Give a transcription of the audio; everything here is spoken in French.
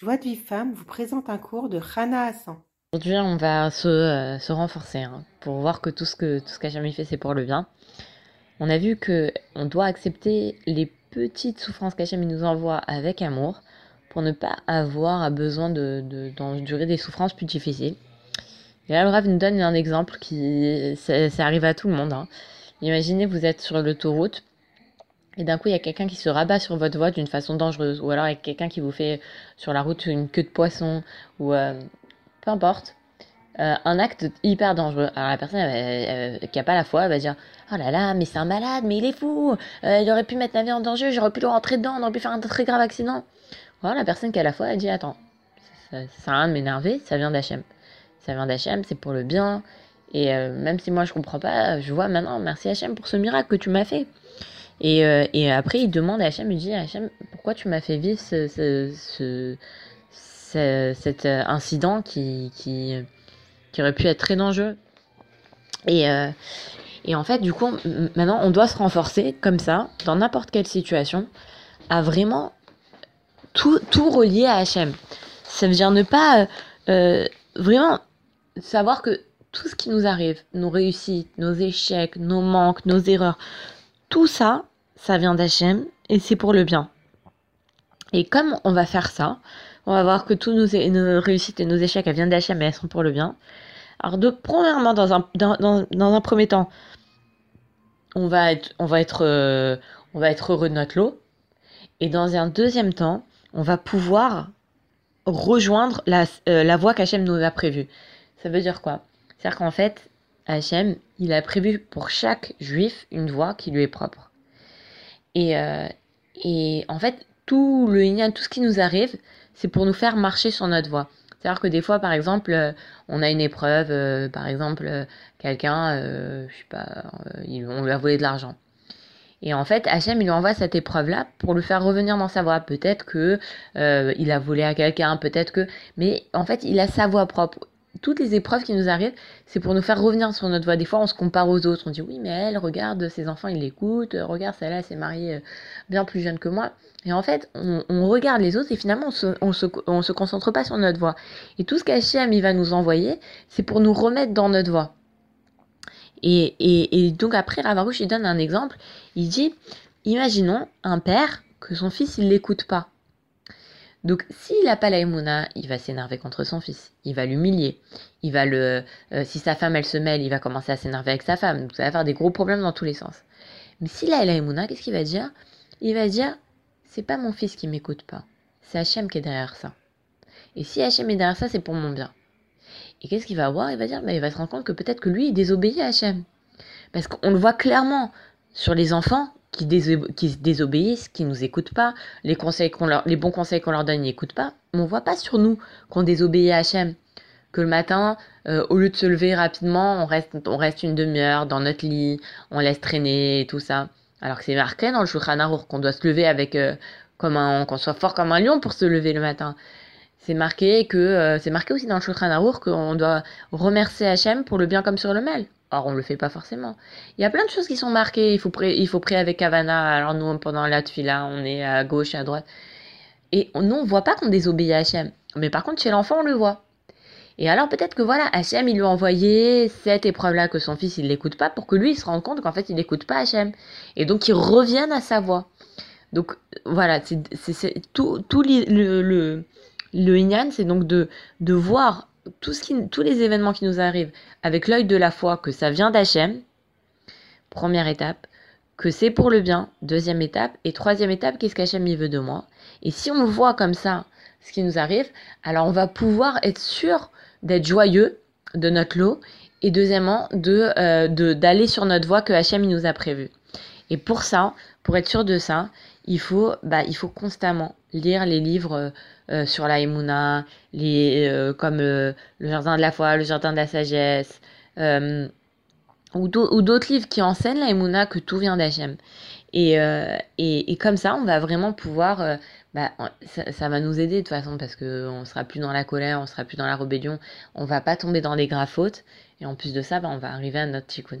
Joie de vie femme vous présente un cours de Rana Hassan. Aujourd'hui, on va se, euh, se renforcer hein, pour voir que tout ce que tout ce qu'Hachem fait, c'est pour le bien. On a vu que on doit accepter les petites souffrances qu'Hachem nous envoie avec amour pour ne pas avoir besoin de, d'endurer des souffrances plus difficiles. Et là, le Rav nous donne un exemple qui, ça, arrive à tout le monde. Hein. Imaginez, vous êtes sur l'autoroute et d'un coup, il y a quelqu'un qui se rabat sur votre voie d'une façon dangereuse. Ou alors, il y a quelqu'un qui vous fait sur la route une queue de poisson. Ou euh, peu importe. Euh, un acte hyper dangereux. Alors, la personne qui n'a pas la foi, elle va dire Oh là là, mais c'est un malade, mais il est fou. Euh, il aurait pu mettre la vie en danger, j'aurais pu le rentrer dedans, on aurait pu faire un très grave accident. Voilà, la personne qui a la foi, elle dit Attends, ça, ça rien de m'énerver, ça vient d'Hachem. Ça vient d'Hachem, c'est pour le bien. Et même si moi je comprends pas, je vois maintenant, merci Hachem pour ce miracle que tu m'as fait. Et, euh, et, après, il demande à Hachem, il dit Hachem, pourquoi tu m'as fait vivre ce, ce, ce, cet euh, incident qui, qui, qui, aurait pu être très dangereux et, euh, et en fait, du coup, maintenant, on doit se renforcer comme ça, dans n'importe quelle situation, à vraiment tout, tout relier à Hachem. Ça veut dire ne pas vraiment savoir que tout ce qui nous arrive, nos réussites, nos échecs, nos manques, nos erreurs, tout ça, ça vient d'Hachem et c'est pour le bien. Et comme on va faire ça, on va voir que tous nos, réussites et nos échecs, elles viennent d'Hachem et elles sont pour le bien. Alors, premièrement, dans un, premier temps, euh, on va être heureux de notre lot. Et dans un deuxième temps, on va pouvoir rejoindre la, euh, la voie qu'Hachem nous a prévue. Ça veut dire quoi? C'est-à-dire qu'en fait, Hachem, il a prévu pour chaque juif une voie qui lui est propre. Et, euh, et en fait, tout le tout ce qui nous arrive, c'est pour nous faire marcher sur notre voie. C'est-à-dire que des fois, par exemple, euh, on a une épreuve, euh, par exemple, quelqu'un, je sais pas, on lui a volé de l'argent. Et en fait, Hachem, il lui envoie cette épreuve-là pour le faire revenir dans sa voie. Peut-être que il a volé à quelqu'un, peut-être que, mais en fait, il a sa voie propre toutes les épreuves qui nous arrivent, c'est pour nous faire revenir sur notre voie. Des fois, on se compare aux autres. On dit oui, mais elle, regarde, ses enfants, ils l'écoutent. Regarde, celle-là, s'est mariée euh, bien plus jeune que moi. Et en fait, on, regarde les autres et finalement, on se, on se, on se concentre pas sur notre voie. Et tout ce qu'Hachem, il va nous envoyer, c'est pour nous remettre dans notre voie. Et donc après, Ravarouche, il donne un exemple. Il dit, imaginons un père que son fils, il l'écoute pas. Donc, s'il n'a pas la il va s'énerver contre son fils, il va l'humilier, il va le, euh, si sa femme elle se mêle, il va commencer à s'énerver avec sa femme. Donc, ça va faire des gros problèmes dans tous les sens. Mais s'il a la qu'est-ce qu'il va dire? Il va dire, c'est pas mon fils qui m'écoute pas, c'est Hachem qui est derrière ça. Et si Hachem est derrière ça, c'est pour mon bien. Et qu'est-ce qu'il va voir? Il va dire, mais il va se rendre compte que peut-être que lui, il désobéit à Hachem. Parce qu'on le voit clairement sur les enfants, qui, qui désobéissent, qui nous écoutent pas, les, conseils leur, les bons conseils qu'on leur donne, ils n'écoutent pas. Mais on voit pas sur nous qu'on désobéit à Hachem. Que le matin, euh, au lieu de se lever rapidement, on reste, on reste une demi-heure dans notre lit, on laisse traîner et tout ça. Alors que c'est marqué dans le Shulchan Aruch qu'on doit se lever avec, euh, comme un, qu'on soit fort comme un lion pour se lever le matin. C'est marqué que, euh, c'est marqué aussi dans le Shulchan Aruch qu'on doit remercier Hachem pour le bien comme sur le mal. Or, on le fait pas forcément. Il y a plein de choses qui sont marquées. Il faut, prier, il faut avec Havana. Alors, nous, pendant la tefila, on est à gauche, à droite. Et nous, on voit pas qu'on désobéit à Hachem. Mais par contre, chez l'enfant, on le voit. Et alors, peut-être que voilà, Hachem, il lui a envoyé cette épreuve-là que son fils, il l'écoute pas pour que lui, il se rende compte qu'en fait, il n'écoute pas Hachem. Et donc, il revienne à sa voix. Donc, voilà, c'est tout, tout le, le, le, c'est donc de, de voir tous les événements qui nous arrivent avec l'œil de la foi, que ça vient d'Hachem, première étape, que c'est pour le bien, deuxième étape, et troisième étape, qu'est-ce qu'Hachem y veut de moi? Et si on voit comme ça ce qui nous arrive, alors on va pouvoir être sûr d'être joyeux de notre lot, et deuxièmement, de euh, d'aller sur notre voie que Hachem nous a prévu. Et pour ça, pour être sûr de ça, il faut, bah, il faut constamment lire les livres euh, euh, sur la Emouna, les, euh, comme le Jardin de la foi, le Jardin de la sagesse, ou d'autres livres qui enseignent la Emouna que tout vient d'Hachem. Et, et, et, comme ça, on va vraiment pouvoir, bah, ça, va nous aider de toute façon parce qu'on sera plus dans la colère, on sera plus dans la rébellion, on va pas tomber dans des graves fautes. Et en plus de ça, bah, on va arriver à notre tikkun.